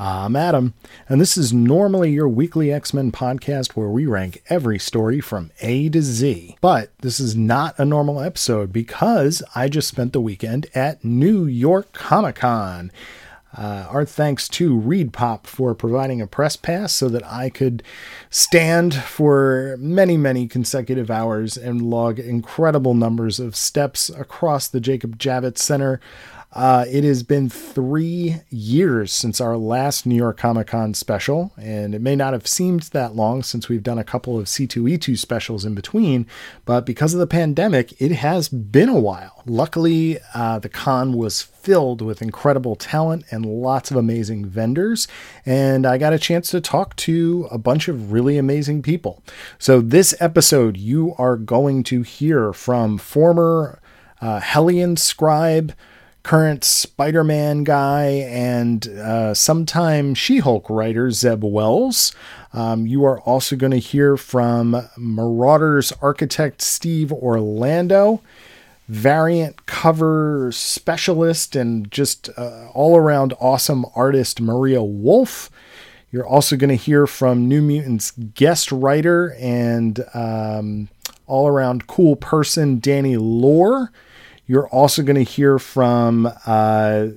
I'm Adam, and this is normally your weekly X Men podcast where we rank every story from A to Z. But this is not a normal episode because I just spent the weekend at New York Comic Con. Uh, our thanks to ReedPop for providing a press pass so that I could stand for many, many consecutive hours and log incredible numbers of steps across the Jacob Javits Center. Uh, it has been three years since our last New York Comic Con special, and it may not have seemed that long since we've done a couple of C2E2 specials in between, but because of the pandemic, it has been a while. Luckily, uh, the con was filled with incredible talent and lots of amazing vendors, and I got a chance to talk to a bunch of really amazing people. So, this episode, you are going to hear from former uh, Hellion scribe current Spider Man guy and uh, sometime She Hulk writer Zeb Wells. Um, you are also going to hear from Marauders architect Steve Orlando, variant cover specialist, and just uh, all around awesome artist Maria Wolf. You're also going to hear from New Mutants guest writer and um, all around cool person Danny Lore. You're also going to hear from uh,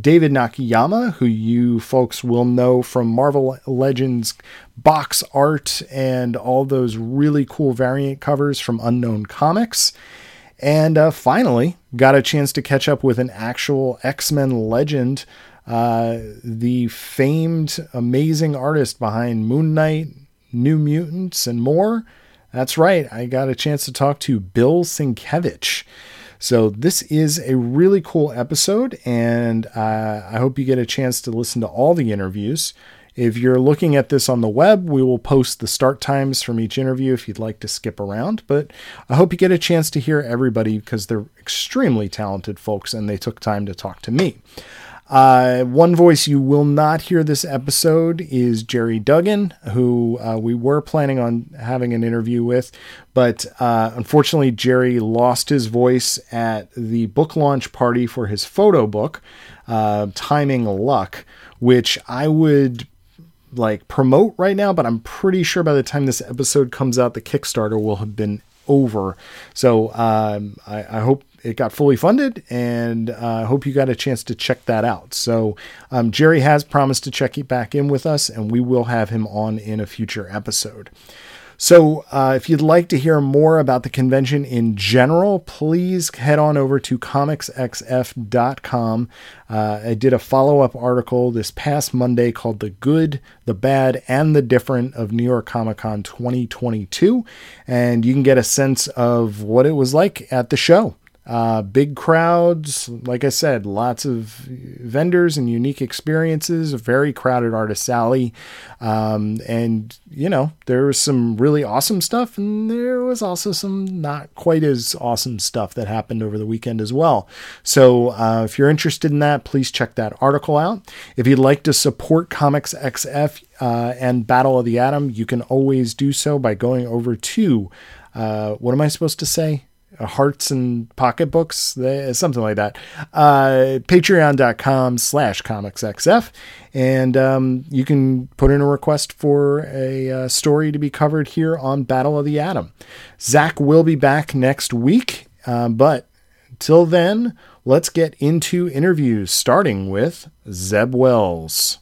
David Nakayama, who you folks will know from Marvel Legends box art and all those really cool variant covers from Unknown Comics. And uh, finally, got a chance to catch up with an actual X Men legend, uh, the famed, amazing artist behind Moon Knight, New Mutants, and more. That's right, I got a chance to talk to Bill Sienkiewicz. So, this is a really cool episode, and uh, I hope you get a chance to listen to all the interviews. If you're looking at this on the web, we will post the start times from each interview if you'd like to skip around. But I hope you get a chance to hear everybody because they're extremely talented folks and they took time to talk to me. Uh, one voice you will not hear this episode is Gerry Duggan, who uh, we were planning on having an interview with, but uh, unfortunately, Gerry lost his voice at the book launch party for his photo book, uh, Timing Luck, which I would like promote right now, but I'm pretty sure by the time this episode comes out, the Kickstarter will have been over. So um, I, I, hope it got fully funded, and I uh, hope you got a chance to check that out. So um, Gerry has promised to check it back in with us, and we will have him on in a future episode. So, uh, if you'd like to hear more about the convention in general, please head on over to comicsxf.com. Uh, I did a follow up article this past Monday called The Good, the Bad, and the Different of New York Comic Con 2022. And you can get a sense of what it was like at the show. Uh, big crowds, like I said, lots of vendors and unique experiences, a very crowded artist alley. Um, and, you know, there was some really awesome stuff, and there was also some not quite as awesome stuff that happened over the weekend as well. So uh, if you're interested in that, please check that article out. If you'd like to support Comics XF uh, and Battle of the Atom, you can always do so by going over to, uh, what am I supposed to say? Hearts and pocketbooks, something like that. Uh, Patreon.com slash comicsxf. And um, you can put in a request for a uh, story to be covered here on Battle of the Atom. Zach will be back next week, uh, but till then, let's get into interviews, starting with Zeb Wells.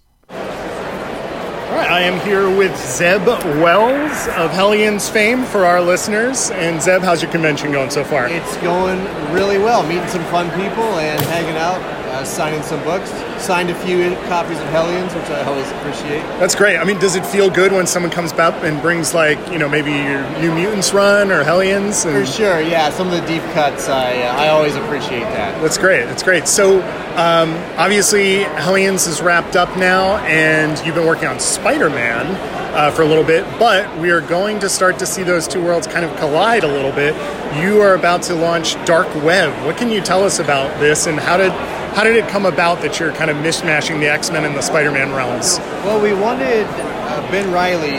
All right, I am here with Zeb Wells of Hellions fame for our listeners. And Zeb, how's your convention going so far? It's going really well. Meeting some fun people and hanging out. uh, signing some books. Signed a few copies of Hellions, which I always appreciate. That's great. I mean, does it feel good when someone comes up and brings like you know maybe your New Mutants run or Hellions? For sure, yeah. Some of the deep cuts, I uh, I always appreciate that. that's great. That's great. So um, obviously Hellions is wrapped up now, and you've been working on Spider-Man uh, for a little bit, but we are going to start to see those two worlds kind of collide a little bit. You are about to launch Dark Web. What can you tell us about this, and how did how did it come about that you're kind of mishmashing the X-Men and the Spider-Man realms? Well, we wanted uh, Ben Reilly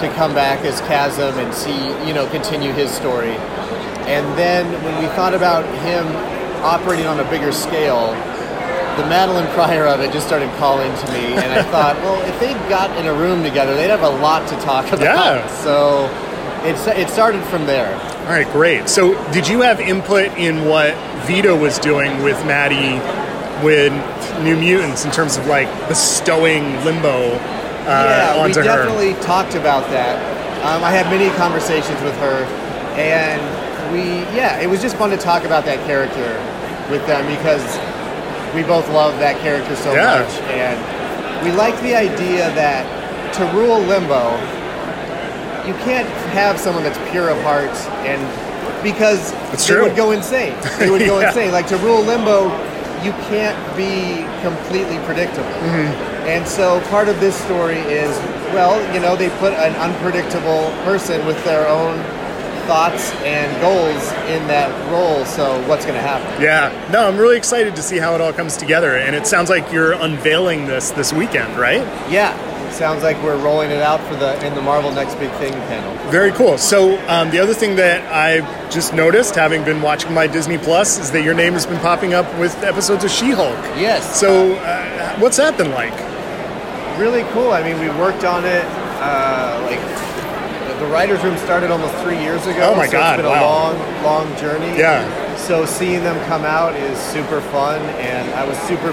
to come back as Chasm and see, you know, continue his story. And then when we thought about him operating on a bigger scale, the Madelyne Pryor of it just started calling to me, and I thought, well, if they got in a room together, they'd have a lot to talk about. Yeah. So it, it started from there. All right, great. So, did you have input in what Vita was doing with Maddie with New Mutants in terms of like bestowing Limbo uh, yeah, we onto her? definitely talked about that. Um, I had many conversations with her, and we, yeah, it was just fun to talk about that character with them because we both love that character so Yeah. much, and we like the idea that to rule Limbo, you can't have someone that's pure of heart and because It's they true. would go insane. They would go Yeah. insane. Like to rule Limbo, you can't be completely predictable. Mm-hmm. And so part of this story is, well, you know, they put an unpredictable person with their own thoughts and goals in that role. So what's going to happen? Yeah, no, I'm really excited to see how it all comes together, and it sounds like you're unveiling this this weekend, right? Yeah, sounds like we're rolling it out for the in the Marvel Next Big Thing panel. Very cool. So, um, the other thing that I just noticed, having been watching my Disney Plus, is that your name has been popping up with episodes of She-Hulk. Yes. So, uh, what's that been like? really cool. I mean, we worked on it. Uh, like the- writers' room started almost three years ago. Oh my so God, It's been wow. a long, long journey. Yeah. So seeing them come out is super fun, and I was super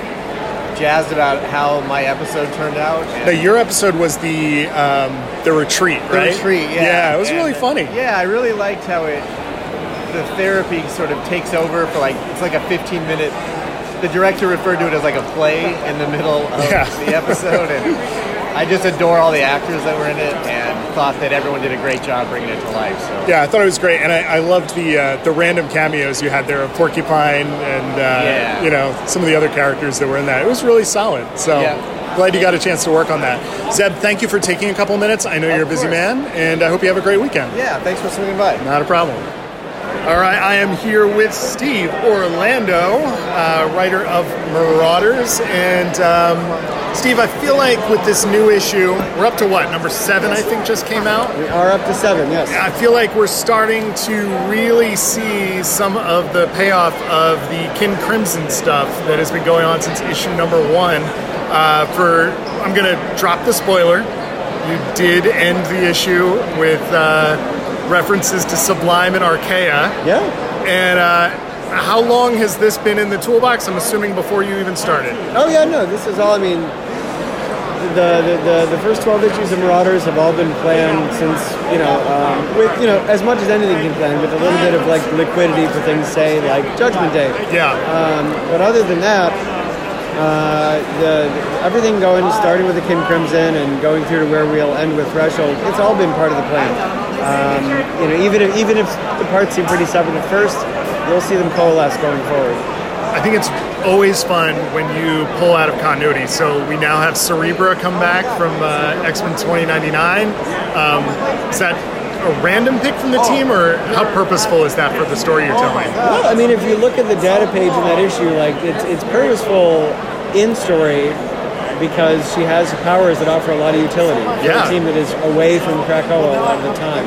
jazzed about how my episode turned out. Now, your episode was the um, the retreat, right? the right? retreat, yeah. Yeah, it was And, really funny. Yeah, I really liked how it the therapy sort of takes over for like it's like a 15 minute. The director referred to it as like a play in the middle of Yeah. the episode, and I just adore all the actors that were in it, and thought that everyone did a great job bringing it to life. So Yeah, I thought it was great, and I, I loved the uh, the random cameos you had there of Porcupine and uh, Yeah. you know some of the other characters that were in that. It was really solid. So Yeah. glad you got a chance to work on that. Zeb, thank you for taking a couple minutes. I know Of you're a busy course. man, and I hope you have a great weekend. yeah, thanks for swinging by. Not a problem. All right, I am here with Steve Orlando, uh, writer of Marauders, and um, Steve, I feel like with this new issue, we're up to what number seven? I think just came out. We are up to seven, yes. I feel like we're starting to really see some of the payoff of the Kin Crimson stuff that has been going on since issue number one. Uh, for I'm gonna drop the spoiler. You did end the issue with uh, references to Sublime and Archaea. Yeah. And uh, how long has this been in the toolbox? I'm assuming before you even started. Oh yeah, no, this is all. I mean, the the, the, the first twelve issues of Marauders have all been planned since you know, um, with you know, as much as anything can plan, with a little bit of like liquidity for things, say like Judgment Day. Yeah. Um, but other than that, uh, the everything going, starting with the Kin Crimson and going through to where we'll end with Threshold, it's all been part of the plan. Um, you know, even if even if the parts seem pretty separate at first, you'll see them coalesce going forward. I think it's always fun when you pull out of continuity. So we now have Cerebra come back from uh, X Men 2099. Um, is that a random pick from the team, or how purposeful is that for the story you're telling? Well, I mean, if you look at the data page in that issue, like it's it's purposeful in story because she has powers that offer a lot of utility for Yeah. a team that is away from Krakoa a lot of the time.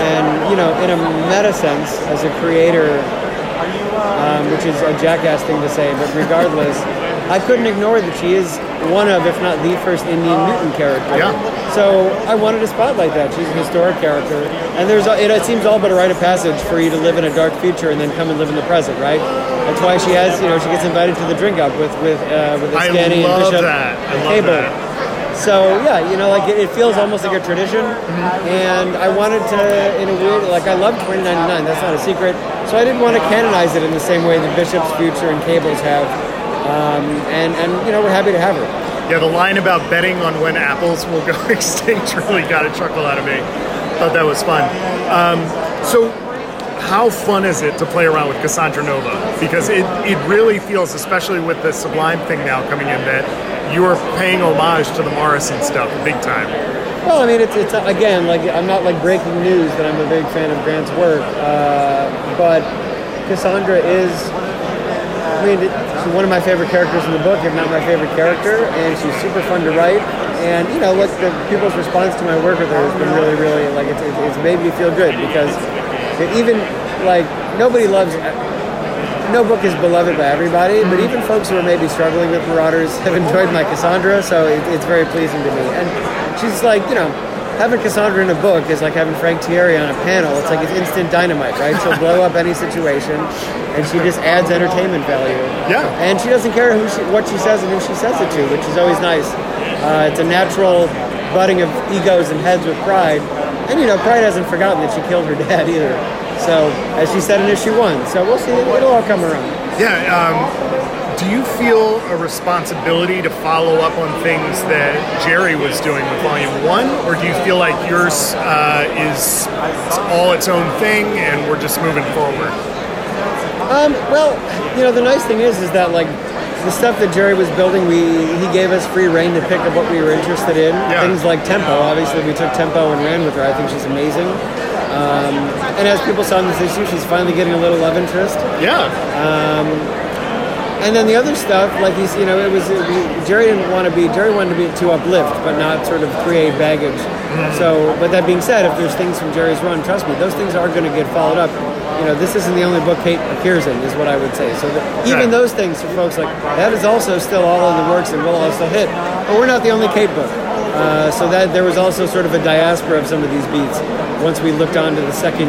And you know, in a meta sense, as a creator, um, which is a jackass thing to say, but regardless, I couldn't ignore that she is one of, if not the first Indian mutant character. Yeah. So I wanted to spotlight that. She's a historic character, and there's it, it seems all but a rite of passage for you to live in a dark future and then come and live in the present, right? That's why she has, you know, she gets invited to the drink up with with uh, with I Scanny and Bishop that. I and love Cable. that. So yeah, you know, like it, it feels almost like a tradition, Mm-hmm. and I wanted to, in a weird, like I love 2099. That's not a secret. So I didn't want to canonize it in the same way that Bishop's Future and Cables have. um, and and you know we're happy to have her. Yeah, the line about betting on when apples will go extinct really got a chuckle out of me. Thought that was fun. Um, so, how fun is it to play around with Cassandra Nova? Because it, it really feels, especially with the Sublime thing now coming in, that you are paying homage to the Morrison stuff big time. Well, I mean, it's, it's again like I'm not like breaking news that I'm a big fan of Grant's work, uh, but Cassandra is. I mean, she's one of my favorite characters in the book, if not my favorite character, and she's super fun to write. And you know, look, the people's response to my work with her has been really, really like it's, it's made me feel good because even like nobody loves no book is beloved by everybody, but even folks who are maybe struggling with Marauders have enjoyed my Cassandra, so it, it's very pleasing to me. And she's like, you know, having Cassandra in a book is like having Frank Tieri on a panel. It's like it's instant dynamite, right? She'll blow up any situation, and she just adds entertainment value. Yeah. And she doesn't care who she, what she says and who she says it to, which is always nice. Uh, it's a natural butting of egos and heads with pride. And you know, Pride hasn't forgotten that she killed her dad either. So, as she said in issue one, so we'll see. It'll all come around. Yeah. Um, do you feel a responsibility to follow up on things that Gerry was doing with Volume One, or do you feel like yours uh, is all its own thing and we're just moving forward? Um, well, you know, the nice thing is, is that like the stuff that Gerry was building, we he gave us free reign to pick up what we were interested in. Yeah. Things like Tempo. Obviously, we took Tempo and ran with her. I think she's amazing. Um, and as people saw in this issue, she's finally getting a little love interest. Yeah. And then the other stuff, like he's, you know, it was it, Gerry didn't want to be Gerry wanted to be to uplift, but not sort of create baggage. So, but that being said, if there's things from Gerry's run, trust me, those things are going to get followed up. You know, this isn't the only book Kate appears in, is what I would say. So that even Right. those things for folks like that is also still all in the works and will also hit. But we're not the only Kate book. Uh, so that there was also sort of a diaspora of some of these beats once we looked on to the second,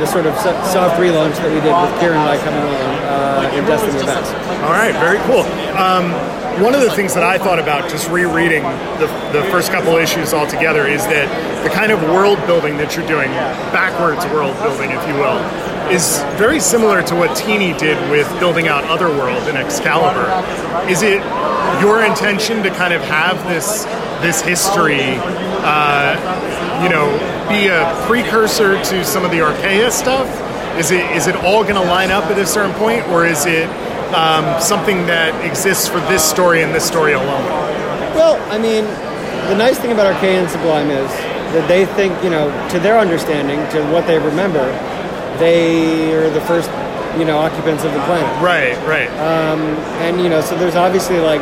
the sort of soft relaunch that we did with Kieron and I coming along uh, in Destiny. All right, very cool. Um, one of the things that I thought about just rereading the, the first couple issues all together is that the kind of world building that you're doing, backwards world building, if you will, is very similar to what Tini did with building out Otherworld in Excalibur. Is it your intention to kind of have this this history, uh, you know, be a precursor to some of the Archaea stuff? Is it is it all going to line up at a certain point, or is it um, something that exists for this story and this story alone? Well, I mean, the nice thing about Archaea and Sublime is that they think, you know, to their understanding, to what they remember, they are the first, you know, occupants of the planet. Right, right. And you know, so there's obviously like,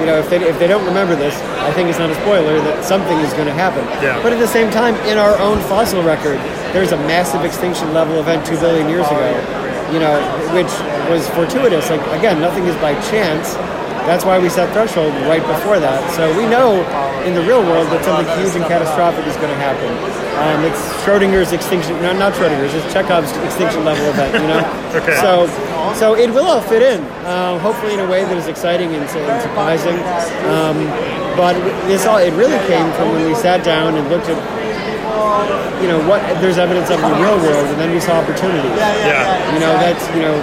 you know, if they if they don't remember this, I think it's not a spoiler that something is going to happen. Yeah. But at the same time, in our own fossil record, there's a massive extinction level event two billion years ago. You know, which was fortuitous. Like again, nothing is by chance. That's why we set threshold right before that. So we know in the real world that something huge and catastrophic is going to happen. Um, it's Schrodinger's extinction, no, not Schrodinger's, it's Chekhov's extinction level event, you know? Okay. So, so it will all fit in, uh, hopefully in a way that is exciting and, and surprising. Um, but this all, it really came from when we sat down and looked at, you know, what there's evidence of in the real world, and then we saw opportunities. yeah. You know, that's, you know,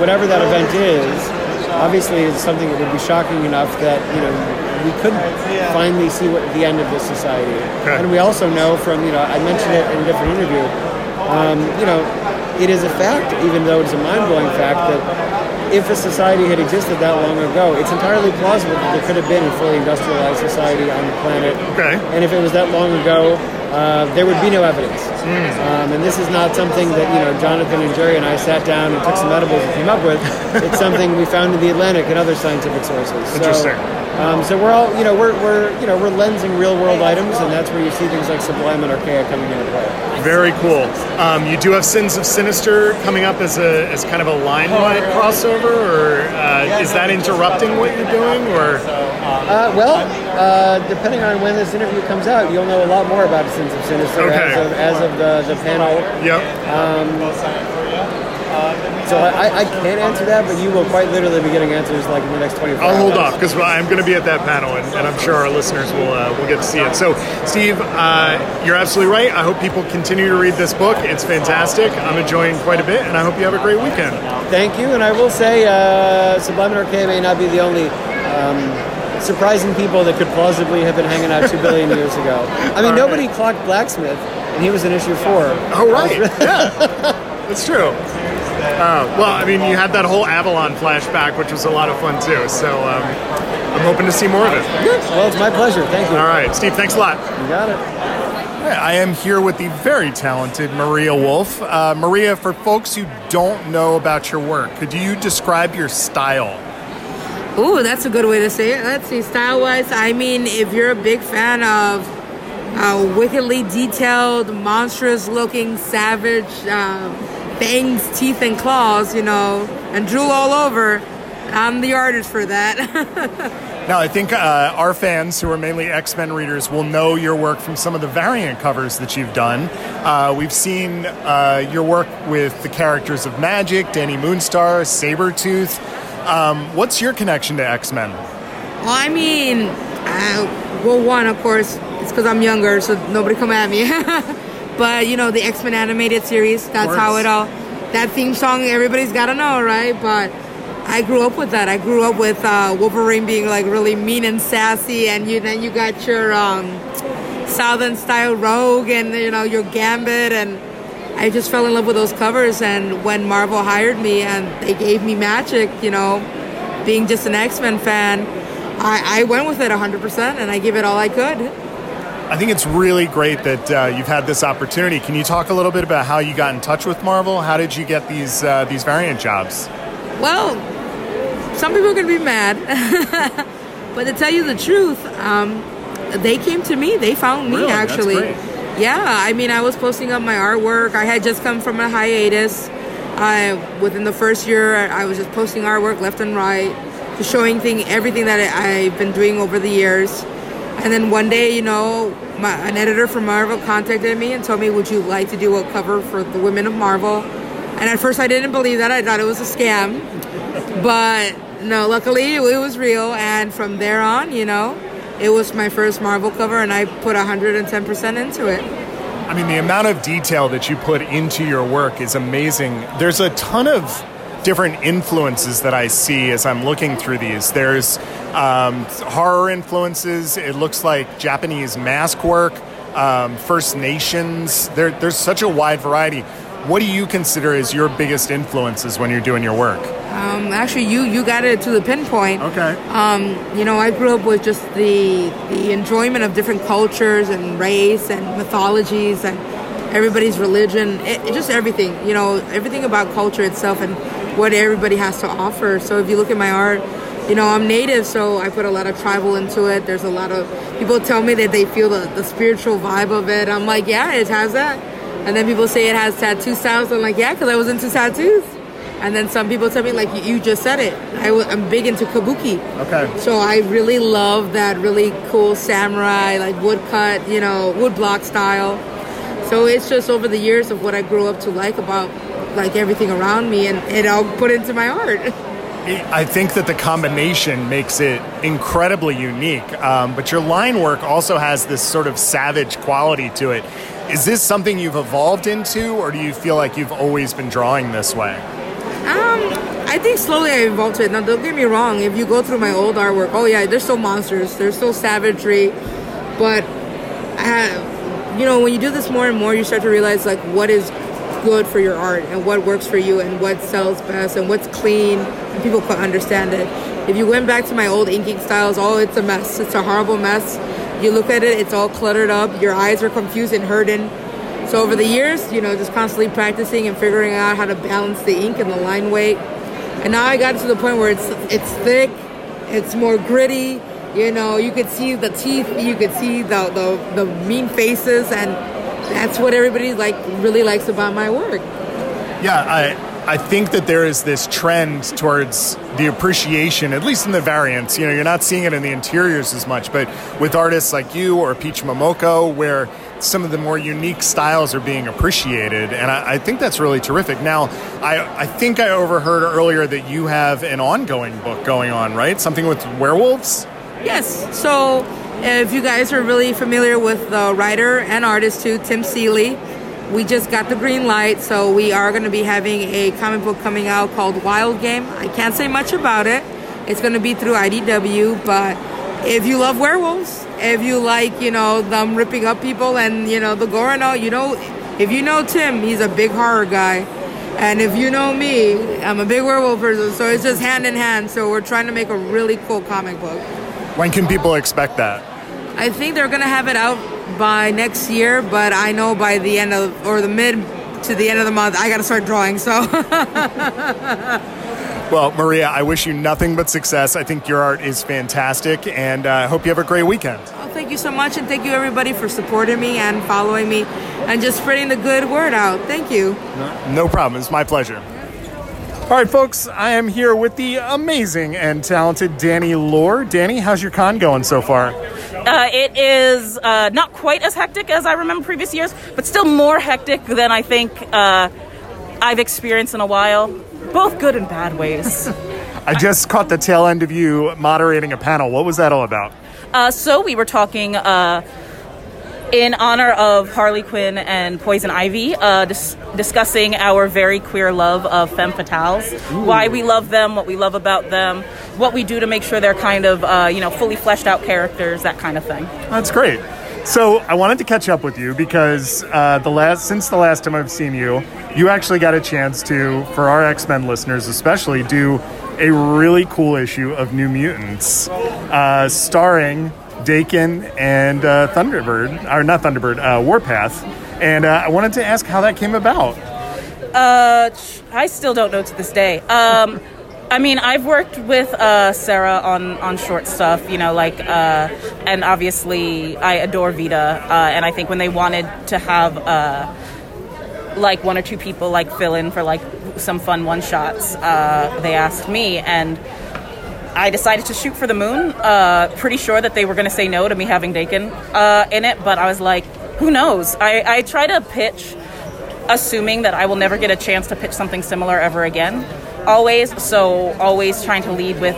whatever that event is, obviously it's something that would be shocking enough that, you know, we could finally see what the end of this society. Okay. And we also know from, you know, I mentioned it in a different interview, um, you know, it is a fact, even though it's a mind-blowing fact, that if a society had existed that long ago, it's entirely plausible that there could have been a fully industrialized society on the planet. Okay. And if it was that long ago, uh, there would be no evidence. Um, and this is not something that you know Jonathan and Gerry and I sat down and took some edibles and came up with. It's something we found in the Atlantic and other scientific sources. So, Interesting. Um, so we're all you know we're, we're you know we're lensing real world items, and that's where you see things like Sublime and Archaea coming into play. Very cool. Um, you do have Sins of Sinister coming up as a as kind of a line wide crossover, or uh, is that interrupting what you're doing? Or Uh, well, uh, depending on when this interview comes out, you'll know a lot more about Sins of Sinister Okay. as of as of the, the panel yep, So I, I can't answer that, but you will quite literally be getting answers like in the next 24 I'll hold off because I'm going to be at that panel, and, and I'm sure our listeners will uh, will get to see it. So, Steve, uh, you're absolutely right. I hope people continue to read this book. It's fantastic. I'm enjoying quite a bit, and I hope you have a great weekend. Thank you, and I will say uh, Sublime and Archaea may not be the only um, surprising people that could plausibly have been hanging out two billion years ago. I mean, All nobody right. clocked Blacksmith, and he was in issue four. Oh, right. yeah, that's true. Uh, well, I mean, you had that whole Avalon flashback, which was a lot of fun too. So um, I'm hoping to see more of it. Well, it's my pleasure. Thank you. All right, Steve, thanks a lot. You got it. I am here with the very talented Maria Wolf. Uh, Maria, for folks who don't know about your work, could you describe your style? Oh, that's a good way to say it. Let's see, style wise, I mean, if you're a big fan of uh, wickedly detailed, monstrous looking, savage, uh, fangs, teeth, and claws, you know, and drool all over, I'm the artist for that. Now, I think uh, our fans, who are mainly X Men readers, will know your work from some of the variant covers that you've done. Uh, we've seen uh, your work with the characters of Magik, Dani Moonstar, Sabretooth. Um, what's your connection to X Men? well, I mean, uh, well, one, of course, it's because I'm younger, so nobody come at me. but, you know, the X Men animated series, that's how it all, that theme song, everybody's got to know, right? But I grew up with that. I grew up with uh, Wolverine being like really mean and sassy, and you then you got your um, Southern style Rogue, and you know your Gambit, and I just fell in love with those covers. And when Marvel hired me and they gave me Magik, you know, being just an X Men fan, I, I went with it 100%, and I gave it all I could. I think it's really great that uh, you've had this opportunity. Can you talk a little bit about how you got in touch with Marvel? How did you get these uh, these variant jobs? Well, some people are going to be mad, but to tell you the truth, um, they came to me. They found me Really? Actually. Yeah, I mean, I was posting up my artwork. I had just come from a hiatus. I within the first year, I was just posting artwork left and right, just showing thing everything that I've been doing over the years. And then one day, you know, my, an editor from Marvel contacted me and told me, "Would you like to do a cover for the Women of Marvel?" And at first, I didn't believe that. I thought it was a scam. But no, luckily it was real. And from there on, you know, it was my first Marvel cover, and I put 110% into it. I mean, the amount of detail that you put into your work is amazing. There's a ton of different influences that I see as I'm looking through these. There's um, horror influences. It looks like Japanese mask work, um, First Nations. There, there's such a wide variety. What do you consider as your biggest influences when you're doing your work? Um, actually, you you got it to the pinpoint. Okay. Um, you know, I grew up with just the the enjoyment of different cultures and race and mythologies and everybody's religion. It, it just everything. You know, everything about culture itself and what everybody has to offer. So if you look at my art, you know, I'm native, so I put a lot of tribal into it. There's a lot of people tell me that they feel the, the spiritual vibe of it. I'm like, yeah, it has that. And then people say it has tattoo styles. I'm like, yeah, because I was into tattoos. And then some people tell me, like you- you just said it, I w- I'm big into kabuki. Okay. So I really love that really cool samurai, like woodcut, you know, woodblock style. So it's just over the years of what I grew up to like about like everything around me, and it all put into my art. I think that the combination makes it incredibly unique. Um, but your line work also has this sort of savage quality to it. Is this something you've evolved into, or do you feel like you've always been drawing this way? Um, I think slowly I evolved to it. Now, don't get me wrong. If you go through my old artwork, oh yeah, there's still monsters, there's still savagery, but uh, you know, when you do this more and more, you start to realize like what is good for your art and what works for you and what sells best and what's clean and people can understand it. If you went back to my old inking styles, oh, it's a mess. It's a horrible mess. You look at it, it's all cluttered up. Your eyes are confused and hurting. So over the years, you know, just constantly practicing and figuring out how to balance the ink and the line weight. And now I got to the point where it's it's thick, it's more gritty. You know, you could see the teeth, you could see the the, the mean faces, and that's what everybody like really likes about my work. Yeah, I I think that there is this trend towards the appreciation, at least in the variants. You know, you're not seeing it in the interiors as much, but with artists like you or Peach Momoko, where some of the more unique styles are being appreciated, and I, I think that's really terrific. Now, I, I think I overheard earlier that you have an ongoing book going on, right? Something with werewolves? Yes. So, if you guys are really familiar with the writer and artist too, Tim Seeley, we just got the green light, so we are going to be having a comic book coming out called Wild Game. I can't say much about it. It's going to be through IDW, but if you love werewolves, if you like, you know, them ripping up people and, you know, the gore and all, you know, if you know Tim, he's a big horror guy. And if you know me, I'm a big werewolf person, so it's just hand in hand. So we're trying to make a really cool comic book. When can people expect that? I think they're gonna have it out by next year, but I know by the end of or the mid to the end of the month, I gotta start drawing. So Well, Maria, I wish you nothing but success. I think your art is fantastic, and I uh, hope you have a great weekend. Well, thank you so much, and thank you everybody for supporting me and following me and just spreading the good word out. Thank you. No problem. It's my pleasure. All right, folks, I am here with the amazing and talented Danny Lore. Danny, how's your con going so far? Uh, it is uh, not quite as hectic as I remember previous years, but still more hectic than I think uh, I've experienced in a while. Both good and bad ways. I just caught the tail end of you moderating a panel. What was that all about? Uh, so we were talking uh, in honor of Harley Quinn and Poison Ivy, uh, dis- discussing our very queer love of femme fatales, why we love them, what we love about them, what we do to make sure they're kind of uh, you know fully fleshed out characters, that kind of thing. That's great. So I wanted to catch up with you because uh, the last since the last time I've seen you, you actually got a chance to, for our X Men listeners especially, do a really cool issue of New Mutants, uh, starring Daken and uh, Thunderbird, or not Thunderbird, uh, Warpath. And uh, I wanted to ask how that came about. Uh, I still don't know to this day. Um, I mean, I've worked with uh, Sarah on, on short stuff, you know, like, uh, and obviously I adore Vita, uh, and I think when they wanted to have uh, like one or two people like fill in for like some fun one shots, uh, they asked me, and I decided to shoot for the moon. Uh, pretty sure that they were going to say no to me having Daken uh, in it, but I was like, who knows? I, I try to pitch assuming that I will never get a chance to pitch something similar ever again. Always, so always trying to lead with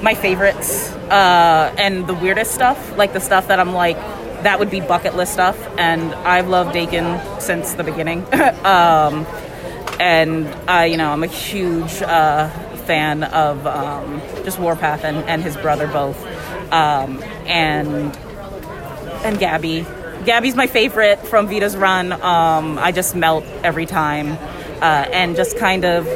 my favorites uh, and the weirdest stuff, like the stuff that I'm like, that would be bucket list stuff. And I've loved Daken since the beginning. um, and you know, I'm a huge uh, fan of um, just Warpath and, and his brother both, um, and and Gabby. Gabby's my favorite from Vita's run. Um, I just melt every time, uh, and just kind of.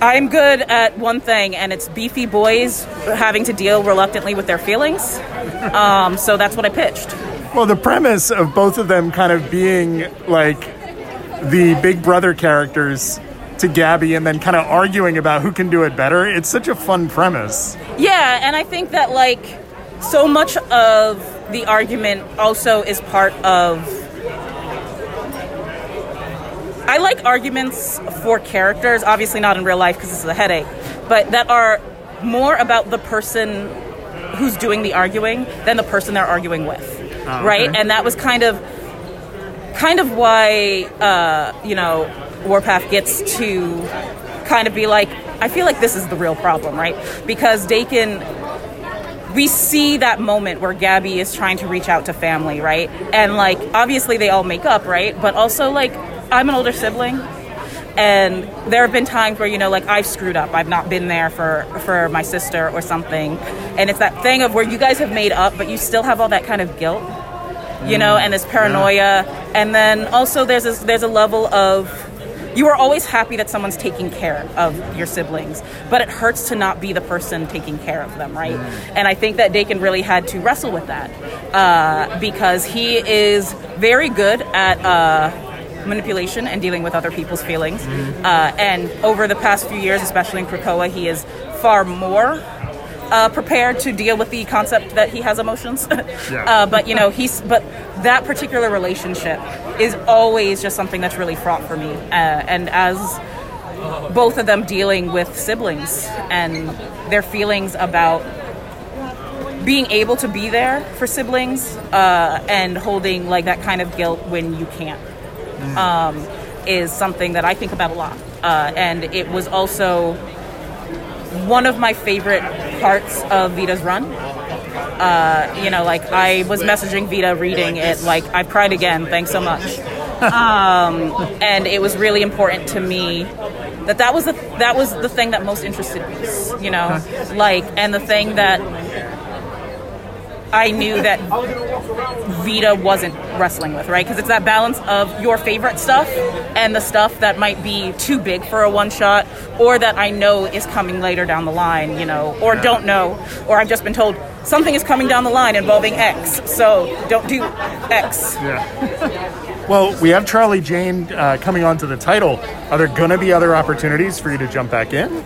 I'm good at one thing, and it's beefy boys having to deal reluctantly with their feelings. Um, so that's what I pitched. Well, the premise of both of them kind of being like the big brother characters to Gabby and then kind of arguing about who can do it better, it's such a fun premise. Yeah, and I think that like so much of the argument also is part of. I like arguments for characters, obviously not in real life because this is a headache, but that are more about the person who's doing the arguing than the person they're arguing with, Ah, right? okay. And that was kind of, kind of why uh, you know Warpath gets to kind of be like, I feel like this is the real problem, right? Because Daken we see that moment where Gabby is trying to reach out to family, right? And like obviously they all make up, right? But also like I'm an older sibling and there have been times where you know like I've screwed up. I've not been there for for my sister or something. And it's that thing of where you guys have made up but you still have all that kind of guilt. You know, mm. and this paranoia and then also there's this, there's a level of you are always happy that someone's taking care of your siblings, but it hurts to not be the person taking care of them, right? And I think that Daken really had to wrestle with that uh, because he is very good at uh, manipulation and dealing with other people's feelings. Uh, and over the past few years, especially in Krakoa, he is far more uh, prepared to deal with the concept that he has emotions. uh, but you know, he's but that particular relationship is always just something that's really fraught for me. Uh, and as both of them dealing with siblings and their feelings about being able to be there for siblings uh, and holding like that kind of guilt when you can't um, is something that I think about a lot. Uh, and it was also one of my favorite parts of Vita's run. Uh, you know, like I was messaging Vita, reading it, like I've cried again. Thanks so much. Um, and it was really important to me that that was the that was the thing that most interested me. You know, like and the thing that I knew that Vita wasn't wrestling with, right? Because it's that balance of your favorite stuff and the stuff that might be too big for a one shot, or that I know is coming later down the line, you know, or don't know, or I've just been told something is coming down the line involving X, so don't do X. Yeah. well, we have Charlie Jane uh, coming on to the title. Are there going to be other opportunities for you to jump back in?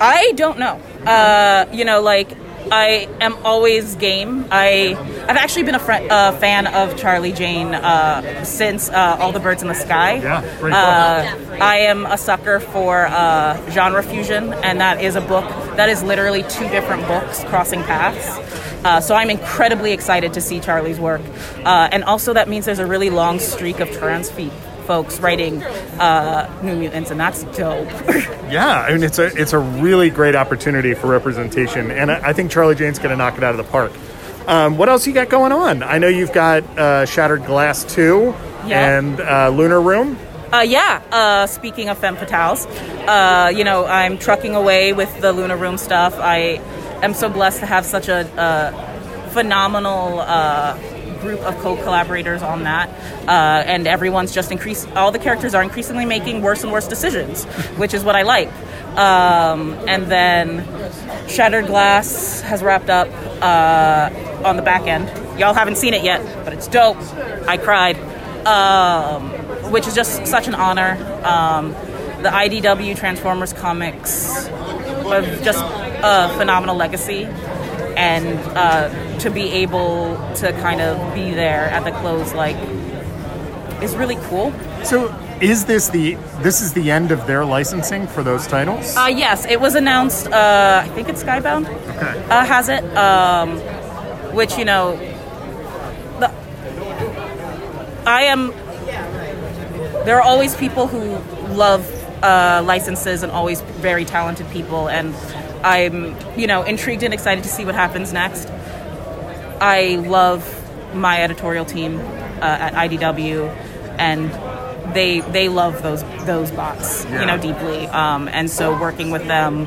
I don't know. Uh, you know, like I am always game. I I've actually been a fr- uh, fan of Charlie Jane uh, since uh, All the Birds in the Sky. Yeah, great book. Uh, I am a sucker for uh, genre fusion, and that is a book that is literally two different books crossing paths. Uh, so I'm incredibly excited to see Charlie's work, uh, and also that means there's a really long streak of trans feet folks writing uh, New Mutants, and that's dope. Yeah, I mean it's a it's a really great opportunity for representation, and I, I think Charlie Jane's going to knock it out of the park. Um, what else you got going on? I know you've got uh, Shattered Glass two Yeah. and uh, Lunar Room. Uh, yeah. Uh, speaking of femme fatales, uh, you know, I'm trucking away with the Lunar Room stuff. I am so blessed to have such a, uh phenomenal uh, group of co-collaborators on that, uh, and everyone's just increased. All the characters are increasingly making worse and worse decisions, which is what I like. Um, and then Shattered Glass has wrapped up uh, on the back end. Y'all haven't seen it yet, but it's dope. I cried, um, which is just such an honor. Um, the IDW Transformers comics have just a phenomenal legacy, and uh, to be able to kind of be there at the close, like, is really cool. So is this the this is the end of their licensing for those titles? Uh, yes, it was announced. Uh, I think it's Skybound Okay. uh, has it, um, which you know, the, I am. There are always people who love uh, licenses and always very talented people, and I'm you know intrigued and excited to see what happens next. I love my editorial team uh, at IDW, and they they love those those bots, you know, deeply. Um, and so working with them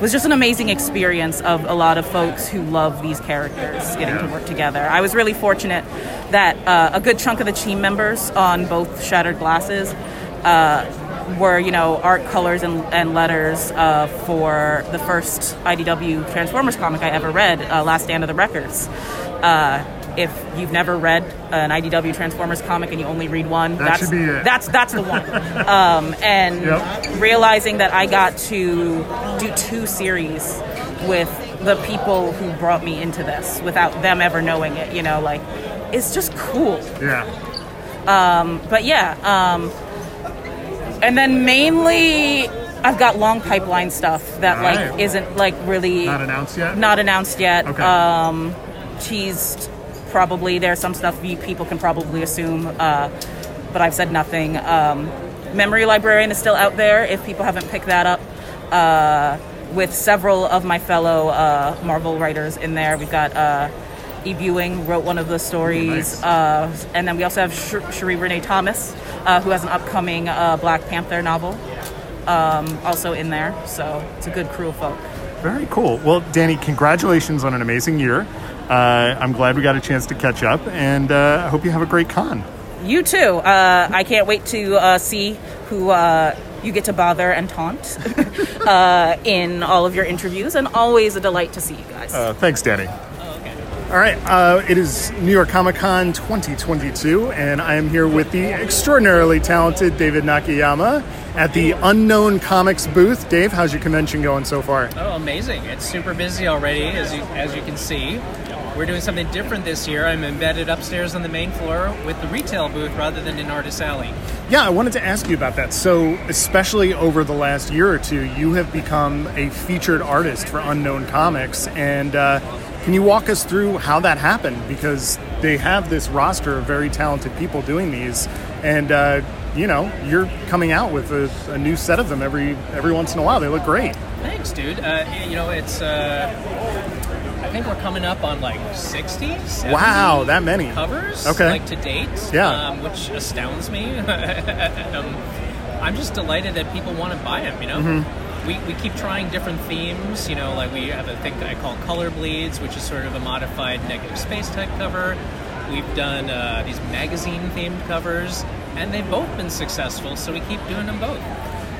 was just an amazing experience of a lot of folks who love these characters getting to work together. I was really fortunate that uh, a good chunk of the team members on both Shattered Glasses. Uh, were you know art colors and, and letters uh, for the first IDW Transformers comic I ever read, uh, Last Stand of the Wreckers. Uh, if you've never read an IDW Transformers comic and you only read one, That that's should be it. that's that's the one. um, and Yep. realizing that I got to do two series with the people who brought me into this without them ever knowing it, you know, like it's just cool Yeah. but yeah, um, and then mainly I've got long pipeline stuff that Alright. like isn't like really Not announced yet. not announced yet. Okay. Um, teased probably. There's some stuff people can probably assume, uh, but I've said nothing. Um, Memory Librarian is still out there if people haven't picked that up. Uh, with several of my fellow uh, Marvel writers in there, we've got uh, E. Buing wrote one of the stories, Nice. uh, and then we also have Sh- Sheree Renée Thomas, uh, who has an upcoming uh, Black Panther novel, um, also in there. So it's a good crew of folk. Very cool. Well, Danny, congratulations on an amazing year. Uh, I'm glad we got a chance to catch up, and uh, I hope you have a great con. You too. Uh, I can't wait to uh, see who uh, you get to bother and taunt uh, in all of your interviews, and always a delight to see you guys. Uh, thanks, Danny. All right, uh, it is New York Comic Con 2022, and I am here with the extraordinarily talented David Nakayama at the Unknown Comics booth. Dave, how's your convention going so far? Oh, amazing! It's super busy already, as you as you can see. We're doing something different this year. I'm embedded upstairs on the main floor with the retail booth rather than in Artist Alley. Yeah, I wanted to ask you about that. So, especially over the last year or two, you have become a featured artist for Unknown Comics, and uh, Can you walk us through how that happened? Because they have this roster of very talented people doing these, and uh, you know you're coming out with a, a new set of them every every once in a while. They look great. Thanks, dude. Uh, you know, it's. Uh, I think we're coming up on like 60, Wow, that many. covers. Okay. Like to date. Yeah. Um, which astounds me. um, I'm just delighted that people want to buy them. You know. Mm-hmm. We, we keep trying different themes, you know, like we have a thing that I call Color Bleeds, which is sort of a modified negative space type cover. We've done uh, these magazine themed covers, and they've both been successful, so we keep doing them both.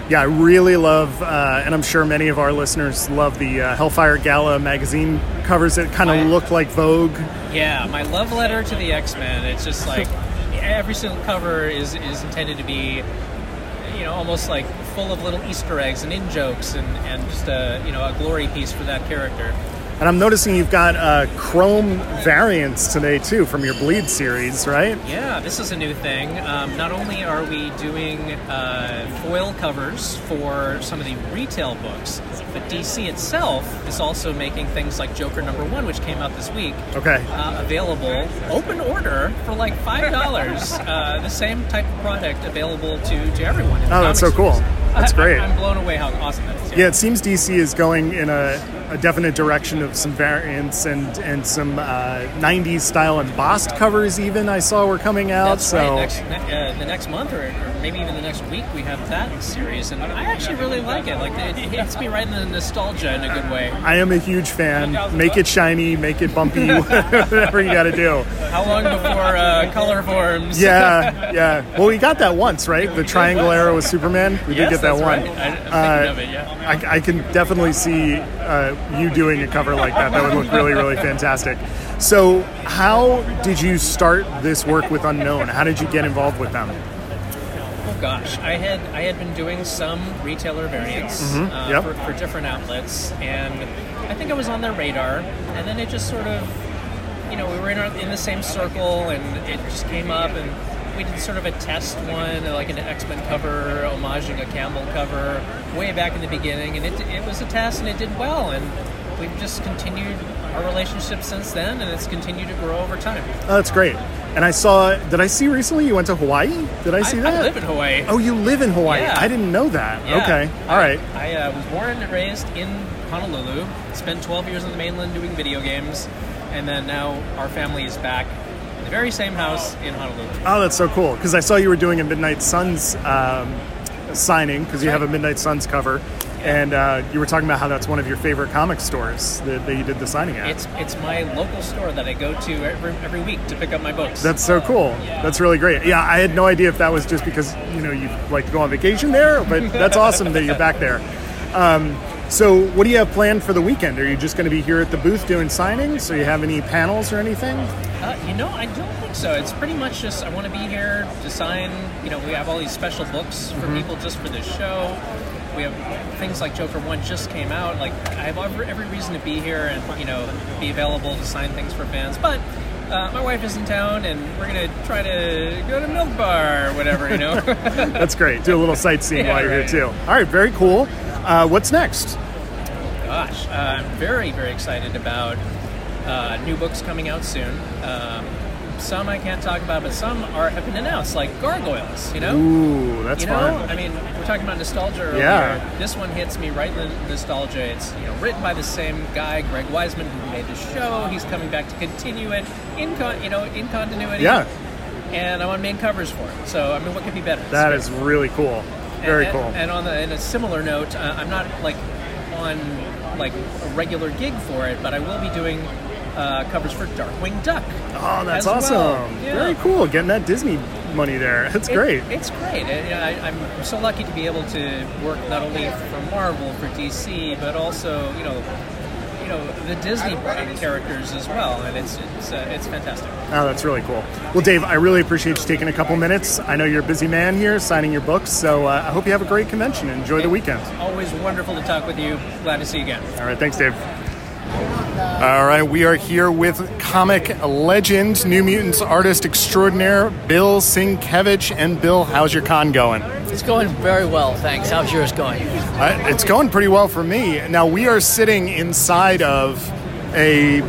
Yeah, I really love, uh, and I'm sure many of our listeners love the uh, Hellfire Gala magazine covers that kind of look like Vogue. Yeah, my love letter to the X Men. It's just like every single cover is is intended to be, you know, almost like full of little Easter eggs and in jokes and and just a you know a glory piece for that character. And I'm noticing you've got uh, chrome variants today too from your Bleed series, right? Yeah, this is a new thing. Um, not only are we doing uh, foil covers for some of the retail books, but DC itself is also making things like Joker number one, which came out this week. Okay. uh, available open order for like five dollars. uh, the same type of product available to, to everyone. Oh, that's so cool. That's great. I, am blown away how awesome that is. Yeah, it seems DC is going in a, a definite direction of some variants and and some uh, 90s style embossed covers. Even I saw were coming out. That's so right. Next, uh, the next month, or, or maybe even the next week, we have that series, and I actually really like it. Like it, it hits me right in the nostalgia in a good way. I am a huge fan. Make it shiny, make it bumpy, whatever you got to do. How long before uh, color forms? Yeah, yeah. Well, we got that once, right? The triangle arrow with Superman. We Yes, did get that one. right. I, Uh, of it. Yeah. I, I can definitely see uh, you doing a cover like that. That would look really, really fantastic. So, how did you start this work with Unknown? How did you get involved with them? Oh gosh, I had I had been doing some retailer variants uh, Mm-hmm. yep. for, for different outlets, and I think I was on their radar. And then it just sort of, you know, we were in, our, in the same circle, and it just came up, and we did sort of a test one, like an X Men cover, homaging a Campbell cover, way back in the beginning, and it it was a test, and it did well, and we've just continued our relationship since then, and it's continued to grow over time. Oh, that's great. And I saw. Did I see recently you went to Hawaii? Did I see I, that? I live in Hawaii. Oh, you live in Hawaii. Yeah. I didn't know that. Yeah. Okay. All right. I uh, was born and raised in Honolulu. Spent 12 years on the mainland doing video games, and then now our family is back the very same house in Honolulu. Oh, that's so cool. Because I saw you were doing a Midnight Suns um, signing because you have a Midnight Suns cover, and uh, you were talking about how that's one of your favorite comic stores that, that you did the signing at. It's it's my local store that I go to every, every week to pick up my books. That's so cool. That's really great. Yeah, I had no idea if that was just because you know you like to go on vacation there, but that's awesome that you're back there. Um, so, what do you have planned for the weekend? Are you just going to be here at the booth doing signings? Do you have any panels or anything? Uh, you know, I don't think so. It's pretty much just I want to be here to sign. You know, we have all these special books for Mm-hmm. people just for this show. We have things like Joker One just came out. Like I have every, every reason to be here and you know be available to sign things for fans. But uh, my wife is in town, and we're gonna try to go to Milk Bar or whatever. You know. That's great. Do a little sightseeing Yeah, while you're right. here too. All right, very cool. Uh, what's next? Gosh, uh, I'm very, very excited about uh, new books coming out soon. Um, some I can't talk about, but some are have been announced, like Gargoyles. You know, Ooh, that's you know. fun. I mean, we're talking about nostalgia earlier. Yeah. This one hits me right in the nostalgia. It's you know written by the same guy, Greg Weisman, who made the show. He's coming back to continue it in con- you know in continuity. Yeah. And I'm on main covers for it. So I mean, what could be better? That is really cool. Very and, cool. And, on the, in a similar note, uh, I'm not like on like a regular gig for it, but I will be doing uh, covers for Darkwing Duck. oh, that's awesome. well. Yeah. Very cool. Getting that Disney money there. That's It- great. It's great. I, I'm so lucky to be able to work not only for Marvel, for DC, but also you know, you know the Disney characters as well. And it's it's uh, it's fantastic. Oh, that's really cool. Well, Dave, I really appreciate you taking a couple minutes. I know you're a busy man here signing your books, so uh, I hope you have a great convention. And enjoy the weekend. Always wonderful to talk with you. Glad to see you again. All right, thanks, Dave. All right, we are here with comic legend, New Mutants artist extraordinaire, Bill Sienkiewicz. And Bill, how's your con going? It's going very well, thanks. How's yours going? Uh, it's going pretty well for me. Now we are sitting inside of a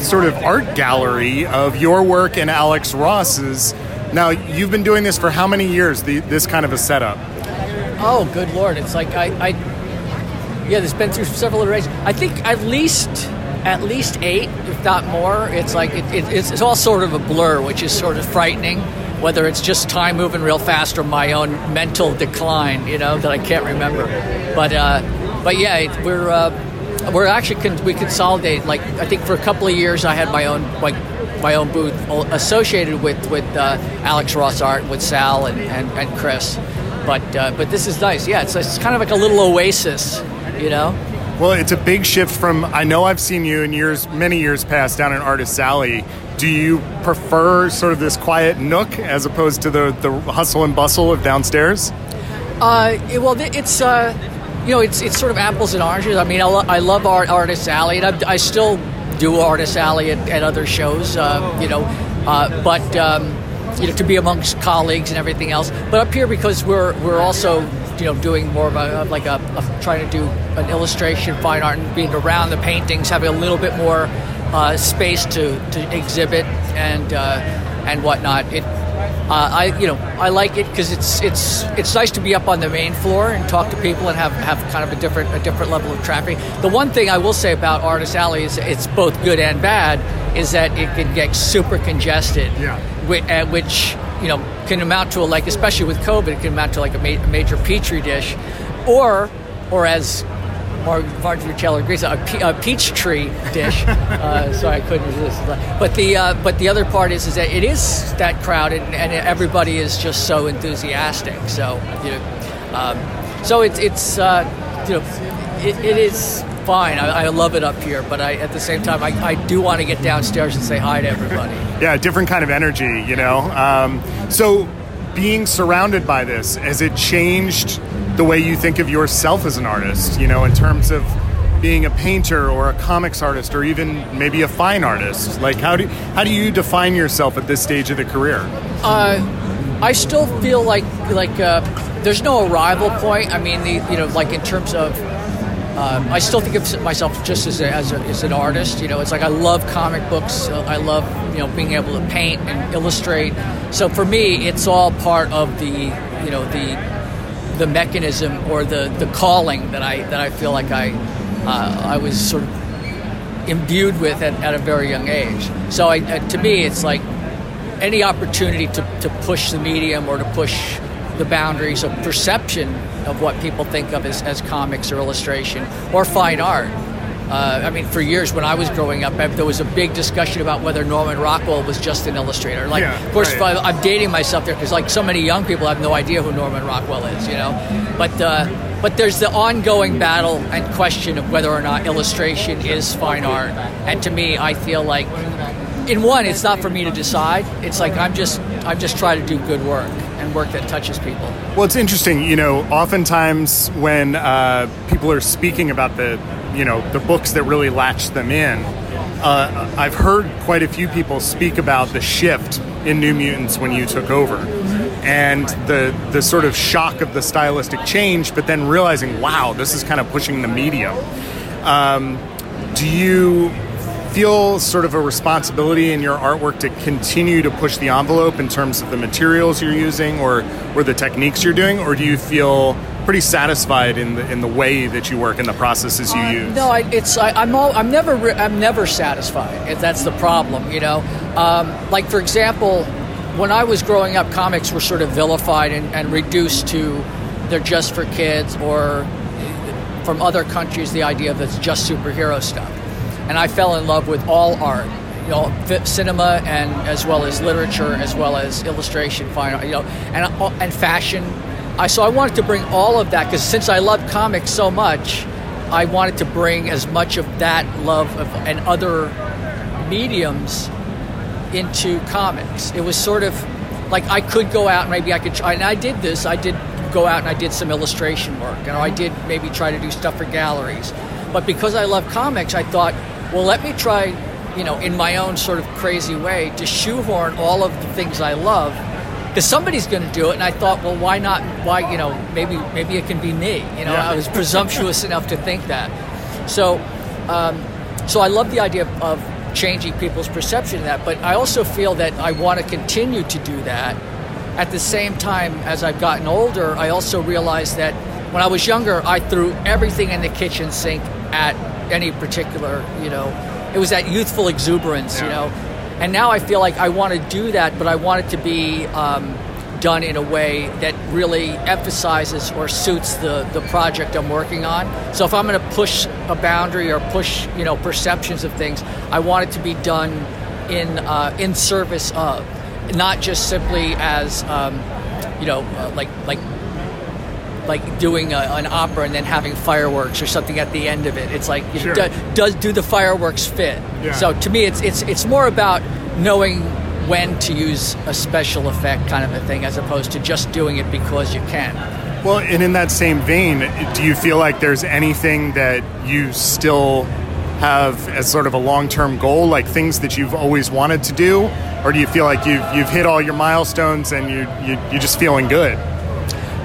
sort of art gallery of your work and Alex Ross's. Now, you've been doing this for how many years? The, this kind of a setup. Oh, good lord! It's like I, I yeah, it's been through several iterations. I think at least at least eight, if not more. It's like it, it, it's, it's all sort of a blur, which is sort of frightening. Whether it's just time moving real fast or my own mental decline, you know, that I can't remember. But uh, but yeah, it- we're uh, we're actually con- we consolidate. Like I think for a couple of years, I had my own like my own booth associated with with uh, Alex Ross Art, with Sal and, and, and Chris. But uh, but this is nice. Yeah, it's, it's kind of like a little oasis, you know. Well, it's a big shift from. I know I've seen you in years, many years past, down in Artist Alley. Do you prefer sort of this quiet nook as opposed to the, the hustle and bustle of downstairs? Uh, it- well, it's uh, you know, it's it's sort of apples and oranges. I mean, I, lo- I love Art Artist Alley, and I, I still do Artist Alley at, at other shows. Uh, you know, uh, but um, you know, to be amongst colleagues and everything else. But up here, because we're we're also you know doing more of a like a of trying to do an illustration, fine art, and being around the paintings, having a little bit more uh, space to to exhibit and uh, and whatnot. It uh, I you know I like it because it's it's it's nice to be up on the main floor and talk to people and have, have kind of a different a different level of traffic. The one thing I will say about Artist Alley is it's both good and bad is that it can get super congested. Yeah. Which, uh, which you know can amount to a, like especially with COVID it can amount to like a, ma- a major petri dish, or or as Mar- Taylor Greene, a, pe- a peach tree dish. uh, so I couldn't resist. But the uh, but the other part is is that it is that crowded and everybody is just so enthusiastic. So you know, um, so it's it's uh, you know it, it is fine. I, I love it up here, but I at the same time I, I do want to get downstairs and say hi to everybody. Yeah, different kind of energy, you know. Um, so, being surrounded by this, has it changed the way you think of yourself as an artist? You know, in terms of being a painter or a comics artist or even maybe a fine artist. Like, how do how do you define yourself at this stage of the career? Uh, I still feel like like uh, there's no arrival point. I mean, the you know, like in terms of, um, I still think of myself just as a, as, a, as an artist. You know, it's like I love comic books. I love you know being able to paint and illustrate. So for me, it's all part of the you know the the mechanism or the the calling that I that I feel like I uh, I was sort of imbued with at, at a very young age. So I, uh, to me, it's like any opportunity to, to push the medium or to push the boundaries of perception of what people think of as, as comics or illustration or fine art. Uh, I mean, for years when I was growing up, there was a big discussion about whether Norman Rockwell was just an illustrator. Like, Yeah, of course, right. I, I'm dating myself there because, like, so many young people have no idea who Norman Rockwell is, you know. But uh, but there's the ongoing battle and question of whether or not illustration is fine art. And to me, I feel like, in one, it's not for me to decide. It's like I'm just I'm just trying to do good work and work that touches people. Well, it's interesting, you know, oftentimes when uh, people are speaking about the, you know, the books that really latch them in, uh, I've heard quite a few people speak about the shift in New Mutants when you took over. And the the sort of shock of the stylistic change, but then realizing, wow, this is kind of pushing the medium. Um, do you feel sort of a responsibility in your artwork to continue to push the envelope in terms of the materials you're using or or the techniques you're doing, or do you feel pretty satisfied in the in the way that you work and the processes you use? No, I, it's I, I'm all, I'm never re- I'm never satisfied. If that's the problem, you know. Um, like for example, when I was growing up, comics were sort of vilified and, and reduced to they're just for kids, or from other countries, the idea of it's just superhero stuff. And I fell in love with all art, you know, cinema and as well as literature, as well as illustration, fine art, you know, and and fashion. I so I wanted to bring all of that because since I love comics so much, I wanted to bring as much of that love of, and other mediums into comics. It was sort of like I could go out and maybe I could try, and I did this. I did go out and I did some illustration work, and I did maybe try to do stuff for galleries. But because I love comics, I thought, well, let me try, you know, in my own sort of crazy way, to shoehorn all of the things I love. Because somebody's going to do it, and I thought, well, why not? Why, you know, maybe maybe it can be me. You know, Yeah. I was presumptuous enough to think that. So, um, so I love the idea of, of changing people's perception of that. But I also feel that I want to continue to do that. At the same time, as I've gotten older, I also realized that when I was younger, I threw everything in the kitchen sink at any particular, you know, it was that youthful exuberance, you know. And now I feel like I want to do that, but I want it to be um, done in a way that really emphasizes or suits the, the project I'm working on. So if I'm going to push a boundary or push, you know, perceptions of things, I want it to be done in uh, in service of, not just simply as, um, you know, uh, like like like doing a, an opera and then having fireworks or something at the end of it. It's like Sure. do, does do the fireworks fit? Yeah. So to me, it's it's it's more about knowing when to use a special effect kind of a thing as opposed to just doing it because you can. Well, and in that same vein, do you feel like there's anything that you still have as sort of a long-term goal, like things that you've always wanted to do, or do you feel like you've you've hit all your milestones and you, you you're just feeling good?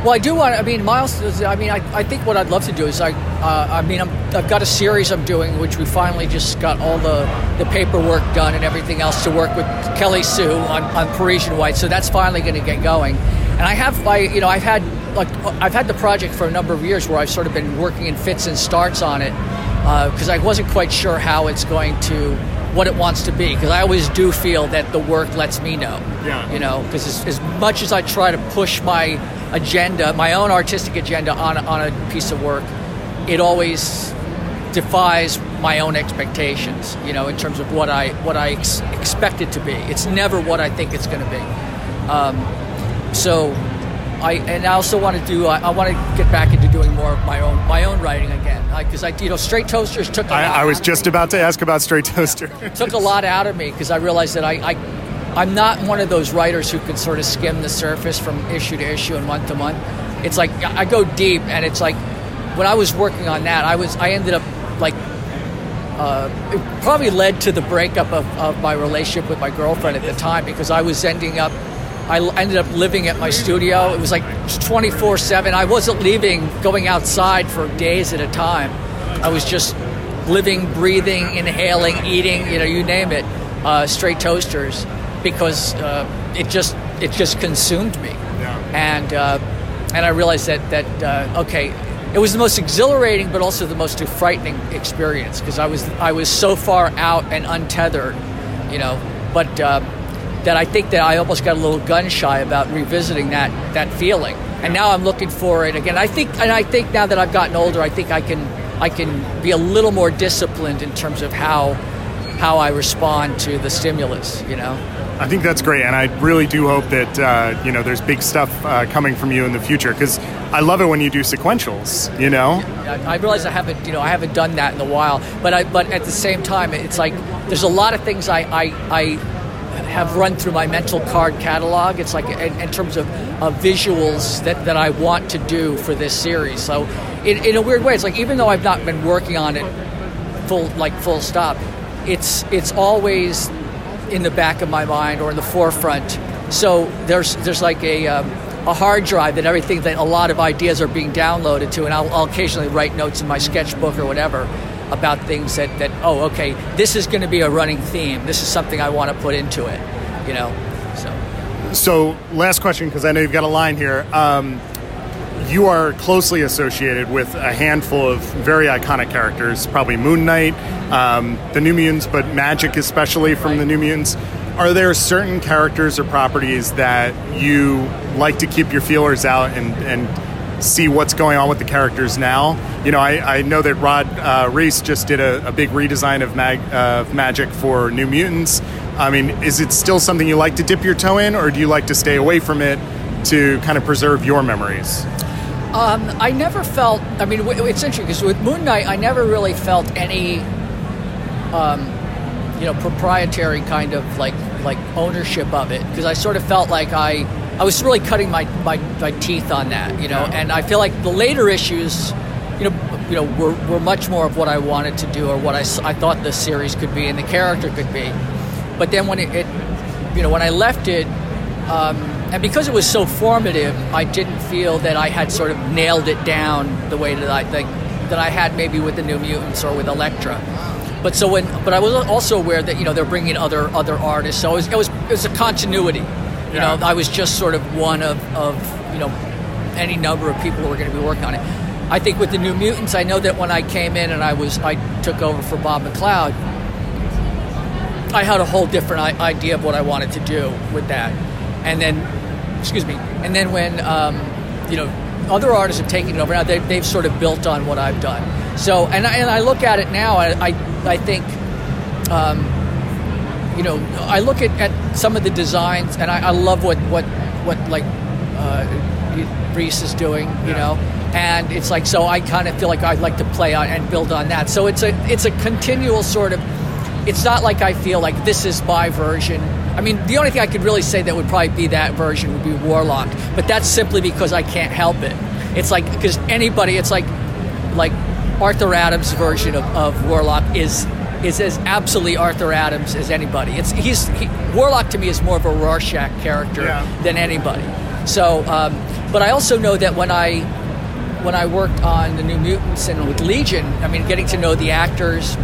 Well, I do want. I mean, Miles. I mean, I, I think what I'd love to do is I. Uh, I mean, I'm, I've got a series I'm doing, which we finally just got all the, the paperwork done and everything else to work with Kelly Sue on, on Parisian White. So that's finally going to get going. And I have, I you know, I've had like I've had the project for a number of years where I've sort of been working in fits and starts on it because I wasn't quite sure how it's going to what it wants to be because I always do feel that the work lets me know. Yeah. You know, because as, as much as I try to push my agenda, my own artistic agenda on a, on a piece of work, it always defies my own expectations. You know, in terms of what I what I ex- expect it to be. It's never what I think it's going to be. Um, so. I, and I also want to do. I, I want to get back into doing more of my own my own writing again, because I, you know, Stray Toasters took. a I, I was just about to ask about Stray Toaster. took a lot out of me because I realized that I, I I'm not one of those writers who can sort of skim the surface from issue to issue and month to month. It's like I go deep, and it's like when I was working on that, I was I ended up like uh, it probably led to the breakup of, of my relationship with my girlfriend at the time because I was ending up. I ended up living at my studio. It was like 24 7. I wasn't leaving, going outside for days at a time. I was just living, breathing, inhaling, eating, you know, you name it, uh, Stray Toasters because uh, it just it just consumed me. And uh, and I realized that that uh, okay, it was the most exhilarating, but also the most frightening experience because I was I was so far out and untethered, you know. But uh, that I think that I almost got a little gun shy about revisiting that that feeling. And now I'm looking for it again. I think, and I think now that I've gotten older, I think I can I can be a little more disciplined in terms of how how I respond to the stimulus. You know. I think that's great, and I really do hope that uh, you know there's big stuff uh, coming from you in the future because I love it when you do sequentials. You know, I I realize I haven't, you know, I haven't done that in a while. But I, but at the same time, it's like there's a lot of things I, I, I have run through my mental card catalog. It's like in, in terms of visuals that, that I want to do for this series. So, in, in a weird way, it's like even though I've not been working on it full like full stop, it's it's always in the back of my mind or in the forefront. So there's there's like a um, a hard drive that everything that a lot of ideas are being downloaded to, and I'll, I'll occasionally write notes in my sketchbook or whatever about things that, that oh okay this is going to be a running theme. This is something I want to put into it, you know. So So, last question, because I know you've got a line here. Um, you are closely associated with a handful of very iconic characters, probably Moon Knight, um, the New Mutants, but Magik especially from the New Mutants. Are there certain characters or properties that you like to keep your feelers out and, and see what's going on with the characters now? You know, I, I know that Rod uh, Reis just did a, a big redesign of mag, uh, of Magik for New Mutants. I mean, is it still something you like to dip your toe in, or do you like to stay away from it to kind of preserve your memories? Um, I never felt. I mean, it's interesting because with Moon Knight, I never really felt any, um, you know, proprietary kind of like like ownership of it because I sort of felt like I I was really cutting my, my, my teeth on that, you know, and I feel like the later issues, you know, you know, were, were much more of what I wanted to do or what I, I thought the series could be and the character could be. But then when it, it you know, when I left it, um, and because it was so formative, I didn't feel that I had sort of nailed it down the way that I think that I had maybe with the New Mutants or with Elektra. but so when, but I was also aware that you know they're bringing other other artists. So it was it was, it was a continuity. You Yeah. know, I was just sort of one of of you know any number of people who were going to be working on it. I think with the New Mutants, I know that when I came in and I was I took over for Bob McLeod, I had a whole different I- idea of what I wanted to do with that, and then, excuse me, and then when um, you know other artists have taken it over now, they, they've sort of built on what I've done. So, and I, and I look at it now, I I, I think. Um, you know, I look at, at some of the designs, and I, I love what what what like uh, Reis is doing. You know, and it's like so. I kind of feel like I'd like to play on and build on that. So it's a it's a continual sort of. It's not like I feel like this is my version. I mean, the only thing I could really say that would probably be that version would be Warlock, but that's simply because I can't help it. It's like because anybody, it's like like Arthur Adams' version of, of Warlock is is as absolutely Arthur Adams as anybody. It's he's he, Warlock to me is more of a Rorschach character Yeah. than anybody. So, um, but I also know that when I when I worked on the New Mutants and with Legion, I mean, getting to know the actors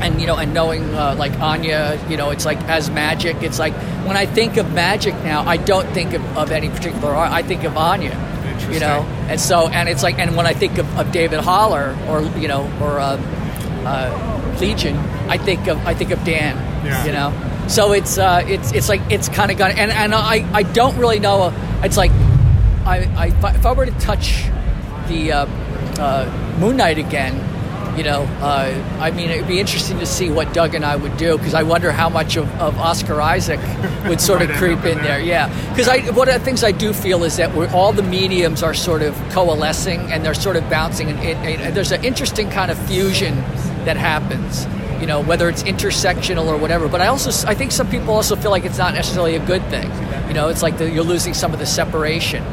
and you know and knowing uh, like Anya, you know, it's like as Magik. It's like when I think of Magik now, I don't think of, of any particular art. I think of Anya. You know, and so and it's like and when I think of, of David Haller or you know or uh, uh, Legion, I think of I think of Dan. Yeah. You know, so it's uh, it's it's like it's kind of got and and I I don't really know. It's like I, I if I- if I were to touch the uh, uh, Moon Knight again, you know, uh, I mean, it'd be interesting to see what Doug and I would do because I wonder how much of, of Oscar Isaac would sort of creep in in there. there. Yeah, because I one of the things I do feel is that we're, all the mediums are sort of coalescing and they're sort of bouncing, and, it, it, there's an interesting kind of fusion that happens. You know, whether it's intersectional or whatever. But I also I think some people also feel like it's not necessarily a good thing. You know, it's like the, you're losing some of the separation.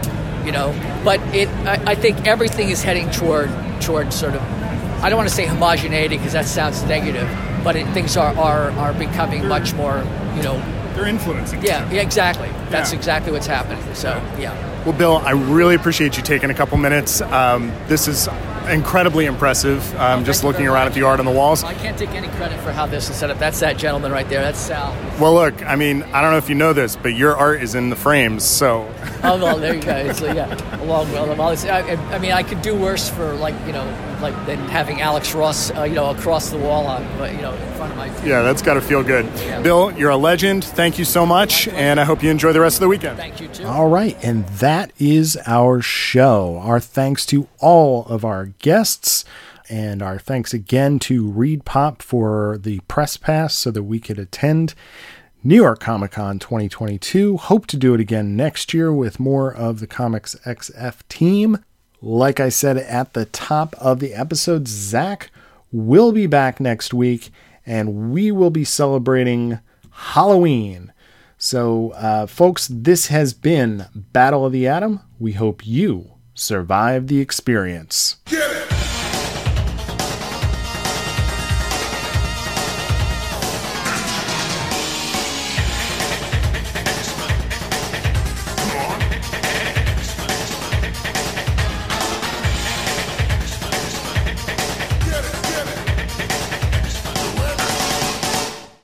You know, but it I, I think everything is heading toward toward sort of I don't want to say homogeneity because that sounds negative, but it, things are, are are becoming much more you know They're influencing. yeah, yeah exactly that's Yeah. exactly what's happening. So yeah. Well, Bill, I really appreciate you taking a couple minutes. Um, this is incredibly impressive. Um, just looking around much. at the art on the walls. I can't take any credit for how this is set up. That's that gentleman right there. That's Sal. Well, look, I mean, I don't know if you know this, but your art is in the frames, so Oh well, there you go. Yeah, along with well, it's, I, I mean, I could do worse for like you know, like than having Alex Ross, uh, you know, across the wall on, but you know, in front of my. yeah, that's got to feel good. Yeah. Bill, you're a legend. Thank you so much, and I hope you enjoy the rest of the weekend. Thank you too. All right, and that is our show. Our thanks to all of our guests, and our thanks again to ReedPop for the press pass so that we could attend New York Comic Con 2022. Hope to do it again next year with more of the Comics XF team. Like I said at the top of the episode, Zach will be back next week, and we will be celebrating Halloween. So, uh, folks, this has been Battle of the Atom. We hope you survive the experience.